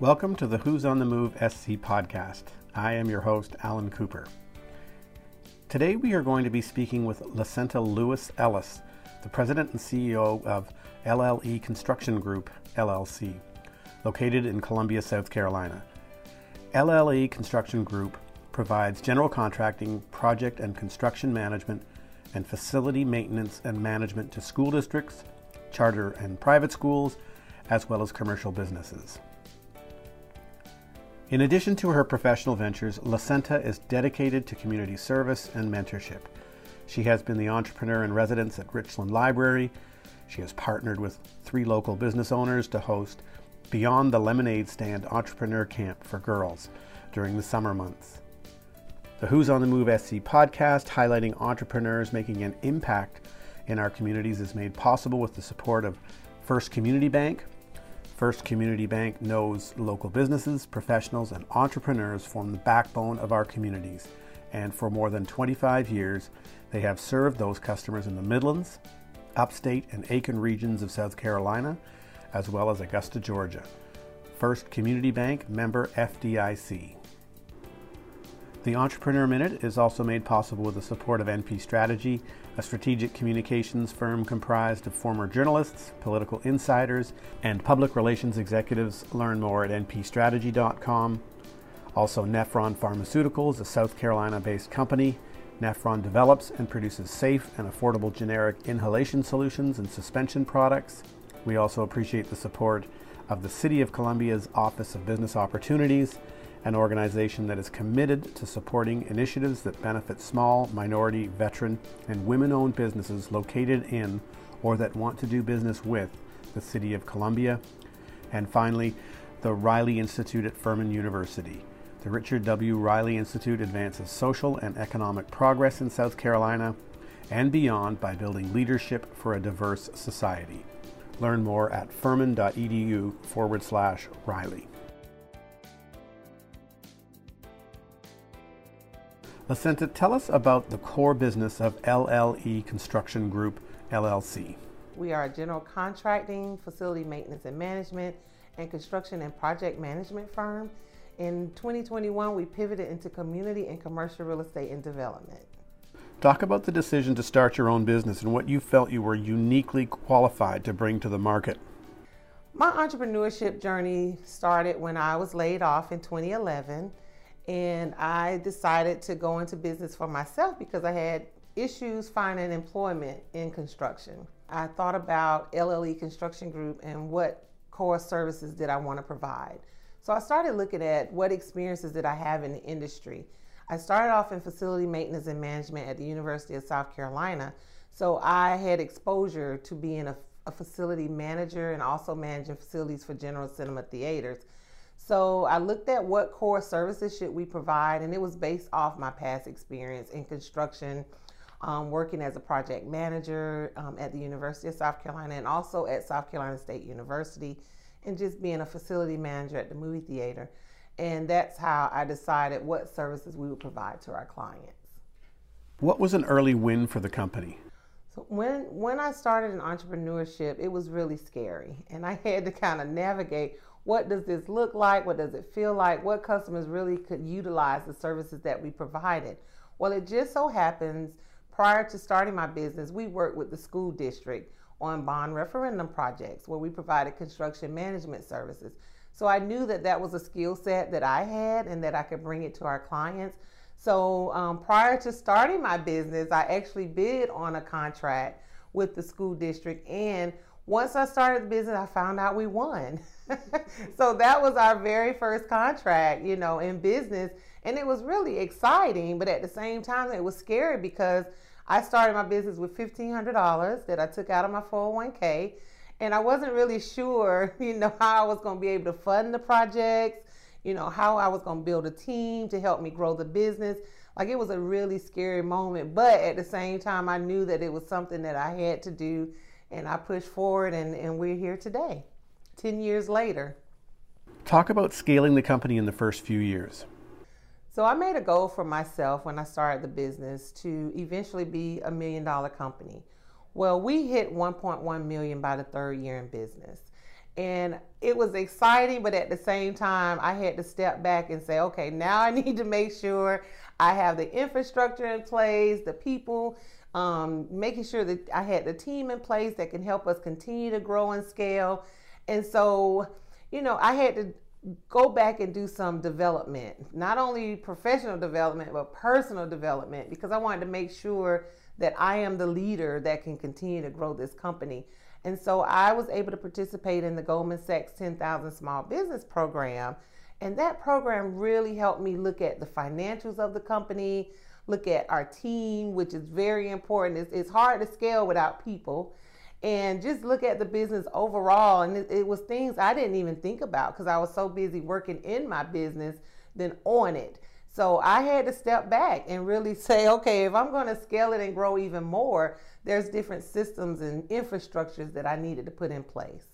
Welcome to the Who's on the Move SC podcast. I am your host, Alan Cooper. Today we are going to be speaking with Lacenta Lewis Ellis, the president and CEO of LLE Construction Group, LLC, located in Columbia, South Carolina. LLE Construction Group provides general contracting, project and construction management, and facility maintenance and management to school districts, charter and private schools, as well as commercial businesses. In addition to her professional ventures, Lacenta is dedicated to community service and mentorship. She has been the entrepreneur in residence at Richland Library. She has partnered with three local business owners to host Beyond the Lemonade Stand Entrepreneur Camp for Girls during the summer months. The Who's on the Move SC podcast, highlighting entrepreneurs making an impact in our communities, is made possible with the support of First Community Bank, First Community Bank knows local businesses, professionals, and entrepreneurs form the backbone of our communities. And for more than 25 years, they have served those customers in the Midlands, upstate, and Aiken regions of South Carolina, as well as Augusta, Georgia. First Community Bank member FDIC. The Entrepreneur Minute is also made possible with the support of NP Strategy, a strategic communications firm comprised of former journalists, political insiders, and public relations executives. Learn more at npstrategy.com. Also, Nephron Pharmaceuticals, a South Carolina based company. Nephron develops and produces safe and affordable generic inhalation solutions and suspension products. We also appreciate the support of the City of Columbia's Office of Business Opportunities an organization that is committed to supporting initiatives that benefit small, minority, veteran, and women owned businesses located in or that want to do business with the City of Columbia. And finally, the Riley Institute at Furman University. The Richard W. Riley Institute advances social and economic progress in South Carolina and beyond by building leadership for a diverse society. Learn more at furman.edu forward slash Riley. Lacenta, tell us about the core business of LLE Construction Group, LLC. We are a general contracting, facility maintenance and management, and construction and project management firm. In 2021, we pivoted into community and commercial real estate and development. Talk about the decision to start your own business and what you felt you were uniquely qualified to bring to the market. My entrepreneurship journey started when I was laid off in 2011 and I decided to go into business for myself because I had issues finding employment in construction. I thought about LLE Construction Group and what core services did I want to provide. So I started looking at what experiences did I have in the industry. I started off in facility maintenance and management at the University of South Carolina. So I had exposure to being a, a facility manager and also managing facilities for general cinema theaters. So I looked at what core services should we provide, and it was based off my past experience in construction, um, working as a project manager um, at the University of South Carolina and also at South Carolina State University, and just being a facility manager at the movie theater. And that's how I decided what services we would provide to our clients. What was an early win for the company? So when when I started in entrepreneurship, it was really scary, and I had to kind of navigate what does this look like? What does it feel like? What customers really could utilize the services that we provided? Well, it just so happens prior to starting my business, we worked with the school district on bond referendum projects where we provided construction management services. So I knew that that was a skill set that I had and that I could bring it to our clients. So um, prior to starting my business, I actually bid on a contract with the school district and once I started the business, I found out we won. so that was our very first contract, you know, in business. And it was really exciting, but at the same time, it was scary because I started my business with $1,500 that I took out of my 401k. And I wasn't really sure, you know, how I was going to be able to fund the projects, you know, how I was going to build a team to help me grow the business. Like it was a really scary moment. But at the same time, I knew that it was something that I had to do and I pushed forward, and, and we're here today, 10 years later. Talk about scaling the company in the first few years. So I made a goal for myself when I started the business to eventually be a million dollar company. Well, we hit 1.1 million by the third year in business. And it was exciting, but at the same time, I had to step back and say, okay, now I need to make sure I have the infrastructure in place, the people, um, making sure that I had the team in place that can help us continue to grow and scale. And so, you know, I had to go back and do some development, not only professional development, but personal development, because I wanted to make sure that I am the leader that can continue to grow this company. And so I was able to participate in the Goldman Sachs 10,000 Small Business Program. And that program really helped me look at the financials of the company, look at our team, which is very important. It's, it's hard to scale without people. And just look at the business overall. And it, it was things I didn't even think about because I was so busy working in my business than on it. So I had to step back and really say, okay, if I'm going to scale it and grow even more, there's different systems and infrastructures that I needed to put in place.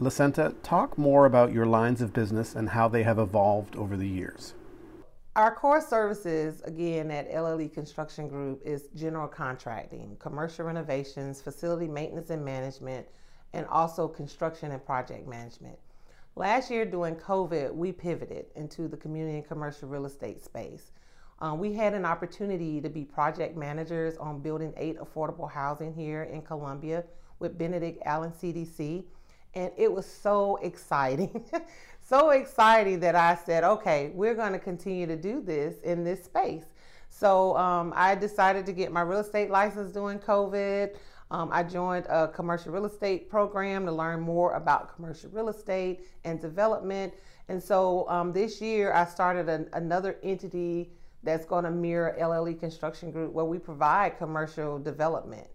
Lacenta, talk more about your lines of business and how they have evolved over the years. Our core services, again, at LLE Construction Group, is general contracting, commercial renovations, facility maintenance and management, and also construction and project management. Last year, during COVID, we pivoted into the community and commercial real estate space. Um, we had an opportunity to be project managers on building eight affordable housing here in Columbia with Benedict Allen CDC. And it was so exciting. so exciting that I said, okay, we're going to continue to do this in this space. So um, I decided to get my real estate license during COVID. Um, I joined a commercial real estate program to learn more about commercial real estate and development. And so um, this year I started an, another entity that's going to mirror LLE Construction Group where we provide commercial development.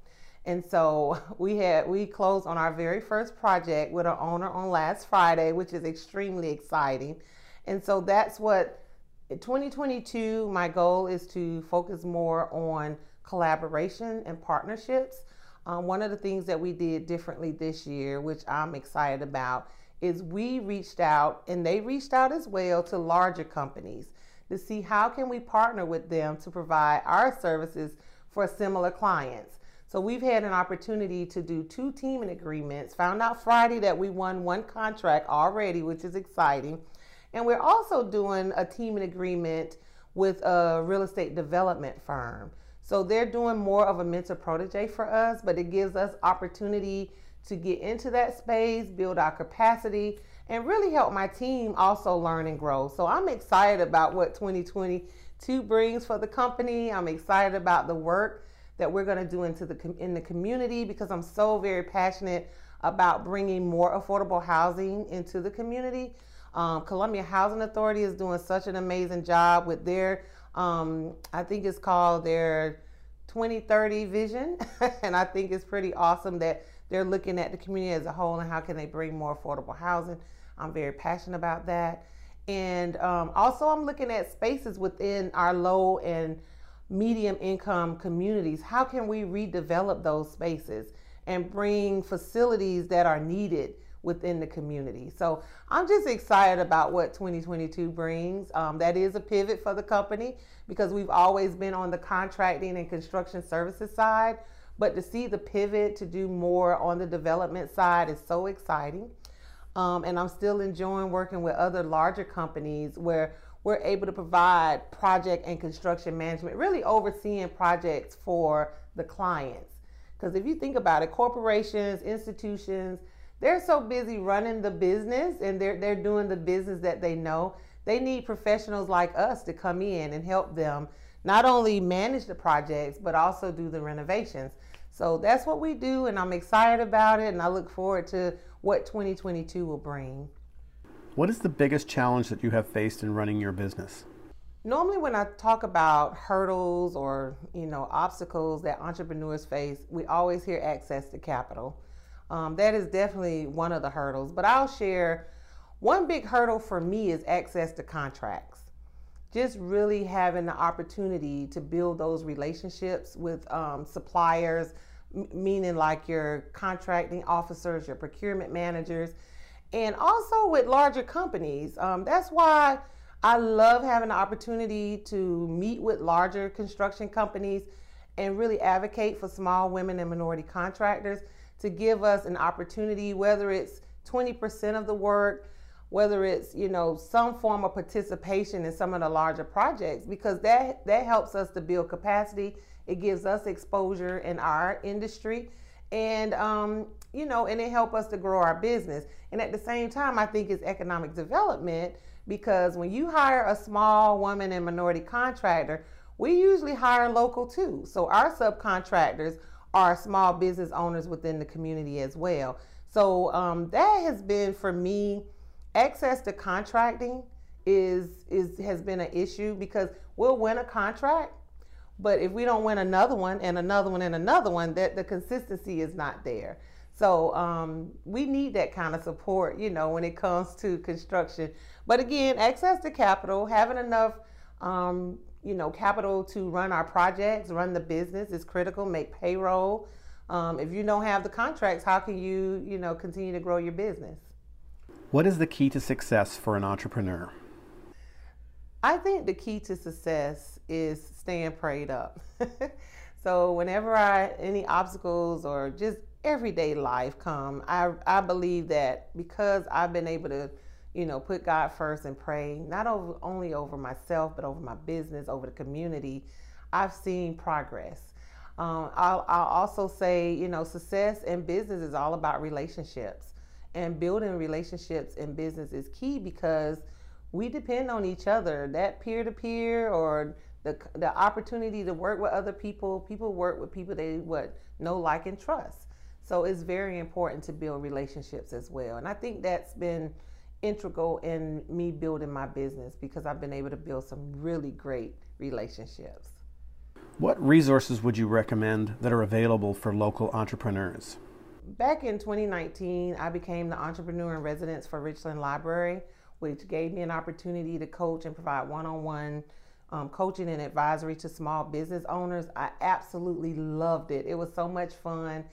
And so we had we closed on our very first project with our owner on last Friday, which is extremely exciting. And so that's what 2022 my goal is to focus more on collaboration and partnerships. Um, one of the things that we did differently this year, which I'm excited about, is we reached out and they reached out as well to larger companies to see how can we partner with them to provide our services for similar clients. So we've had an opportunity to do two teaming agreements. Found out Friday that we won one contract already, which is exciting. And we're also doing a teaming agreement with a real estate development firm. So they're doing more of a mentor protege for us, but it gives us opportunity to get into that space, build our capacity, and really help my team also learn and grow. So I'm excited about what 2022 brings for the company. I'm excited about the work that we're going to do into the in the community because I'm so very passionate about bringing more affordable housing into the community. Um, Columbia Housing Authority is doing such an amazing job with their, um, I think it's called their 2030 vision, and I think it's pretty awesome that they're looking at the community as a whole and how can they bring more affordable housing. I'm very passionate about that. And um, also, I'm looking at spaces within our low and medium income communities. How can we redevelop those spaces and bring facilities that are needed within the community? So I'm just excited about what 2022 brings. Um, that is a pivot for the company because we've always been on the contracting and construction services side. But to see the pivot to do more on the development side is so exciting. Um, and I'm still enjoying working with other larger companies where we're able to provide project and construction management, really overseeing projects for the clients. Because if you think about it, corporations, institutions, they're so busy running the business and they're, they're doing the business that they know. They need professionals like us to come in and help them not only manage the projects, but also do the renovations. So that's what we do, and I'm excited about it, and I look forward to what 2022 will bring. What is the biggest challenge that you have faced in running your business? Normally, when I talk about hurdles or you know obstacles that entrepreneurs face, we always hear access to capital. Um, that is definitely one of the hurdles. But I'll share one big hurdle for me is access to contracts. Just really having the opportunity to build those relationships with um, suppliers, meaning like your contracting officers, your procurement managers, and also with larger companies. Um, that's why I love having the opportunity to meet with larger construction companies and really advocate for small women and minority contractors to give us an opportunity, whether it's 20% of the work, whether it's, you know, some form of participation in some of the larger projects because that that helps us to build capacity. It gives us exposure in our industry and um, you know, and it help us to grow our business. And at the same time, I think it's economic development because when you hire a small woman and minority contractor, we usually hire local too. So our subcontractors are small business owners within the community as well. So um, that has been for me access to contracting is is has been an issue because we'll win a contract, but if we don't win another one and another one and another one, that the consistency is not there. So um, we need that kind of support, you know, when it comes to construction. But again, access to capital, having enough, um, you know, capital to run our projects, run the business is critical. Make payroll. Um, if you don't have the contracts, how can you, you know, continue to grow your business? What is the key to success for an entrepreneur? I think the key to success is staying prayed up. so whenever I any obstacles or just everyday life come, I I believe that because I've been able to, you know, put God first and pray, not over only over myself but over my business, over the community, I've seen progress. Um, I'll, I'll also say, you know, success in business is all about relationships and building relationships in business is key because we depend on each other. That peer to peer or the the opportunity to work with other people, people work with people they what know, like, and trust. So it's very important to build relationships as well. And I think that's been integral in me building my business because I've been able to build some really great relationships. What resources would you recommend that are available for local entrepreneurs? back in 2019, I became the entrepreneur in residence for Richland Library, which gave me an opportunity to coach and provide one on one coaching and advisory to small business owners. I absolutely loved it. It was so much fun.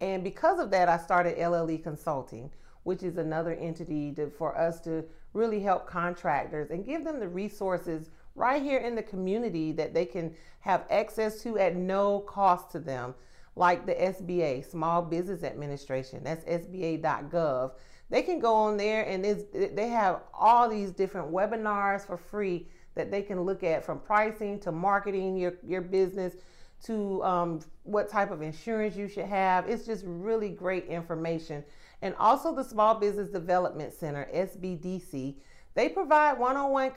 And because of that, I started LLE Consulting, which is another entity to, for us to really help contractors and give them the resources right here in the community that they can have access to at no cost to them like the SBA, Small Business Administration. That's SBA.gov. They can go on there and they have all these different webinars for free that they can look at from pricing to marketing your, your business to um, what type of insurance you should have. It's just really great information. And also the Small Business Development Center, SBDC. They provide one on one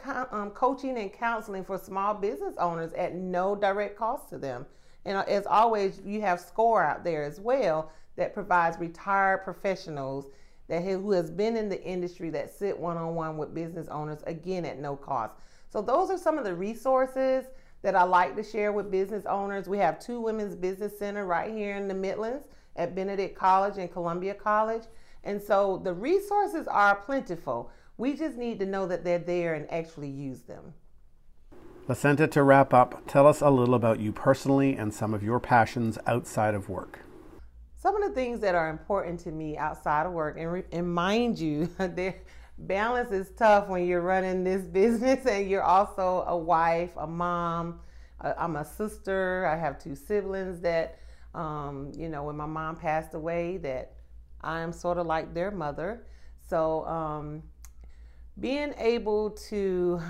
coaching and counseling for small business owners at no direct cost to them. And uh, as always, you have SCORE out there as well that provides retired professionals that who has been in the industry that sit one on one with business owners again at no cost. So those are some of the resources that I like to share with business owners. We have two women's business center right here in the Midlands at Benedict College and Columbia College. And so the resources are plentiful. We just need to know that they're there and actually use them. Lacenta, to wrap up, tell us a little about you personally and some of your passions outside of work. Some of the things that are important to me outside of work, and, re- and mind you, their balance is tough when you're running this business and you're also a wife, a mom. Uh, I'm a sister. I have two siblings that, um, you know, when my mom passed away, that I am sort of like their mother. So, um, being able to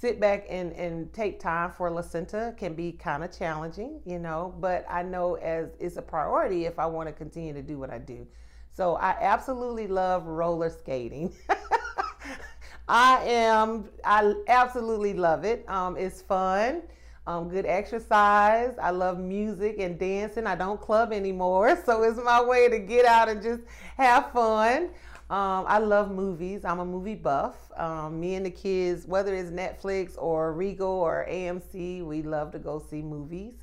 sit back and, and take time for Lacenta can be kind of challenging, you know, but I know as it's a priority if I want to continue to do what I do. So I absolutely love roller skating. I am, I absolutely love it. Um, it's fun, um, good exercise. I love music and dancing. I don't club anymore, so it's my way to get out and just have fun. Um, I love movies. I'm a movie buff. Um, me and the kids, whether it's Netflix or Regal or AMC, we love to go see movies.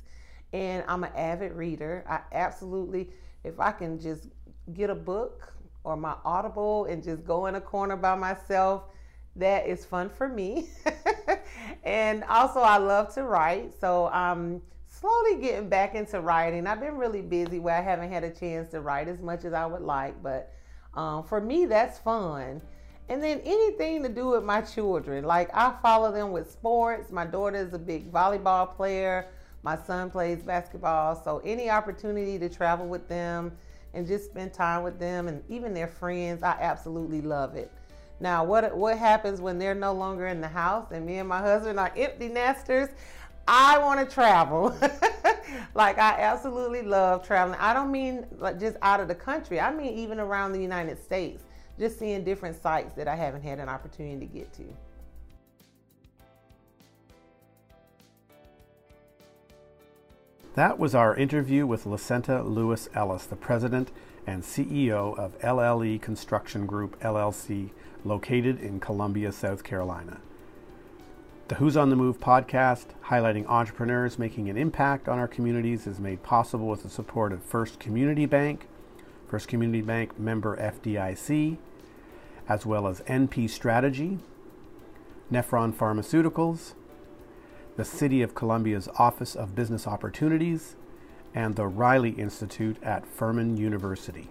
And I'm an avid reader. I absolutely, if I can just get a book or my Audible and just go in a corner by myself, that is fun for me. and also, I love to write. So I'm slowly getting back into writing. I've been really busy where I haven't had a chance to write as much as I would like, but um, for me, that's fun. And then anything to do with my children. Like I follow them with sports. My daughter is a big volleyball player. My son plays basketball. So any opportunity to travel with them, and just spend time with them and even their friends. I absolutely love it. Now, what what happens when they're no longer in the house and me and my husband are empty nesters? I want to travel. like I absolutely love traveling. I don't mean like just out of the country. I mean even around the United States. Just seeing different sites that I haven't had an opportunity to get to. That was our interview with Lacenta Lewis Ellis, the president and CEO of LLE Construction Group LLC, located in Columbia, South Carolina. The Who's on the Move podcast, highlighting entrepreneurs making an impact on our communities, is made possible with the support of First Community Bank, First Community Bank member FDIC, as well as NP Strategy, Nephron Pharmaceuticals, the City of Columbia's Office of Business Opportunities, and the Riley Institute at Furman University.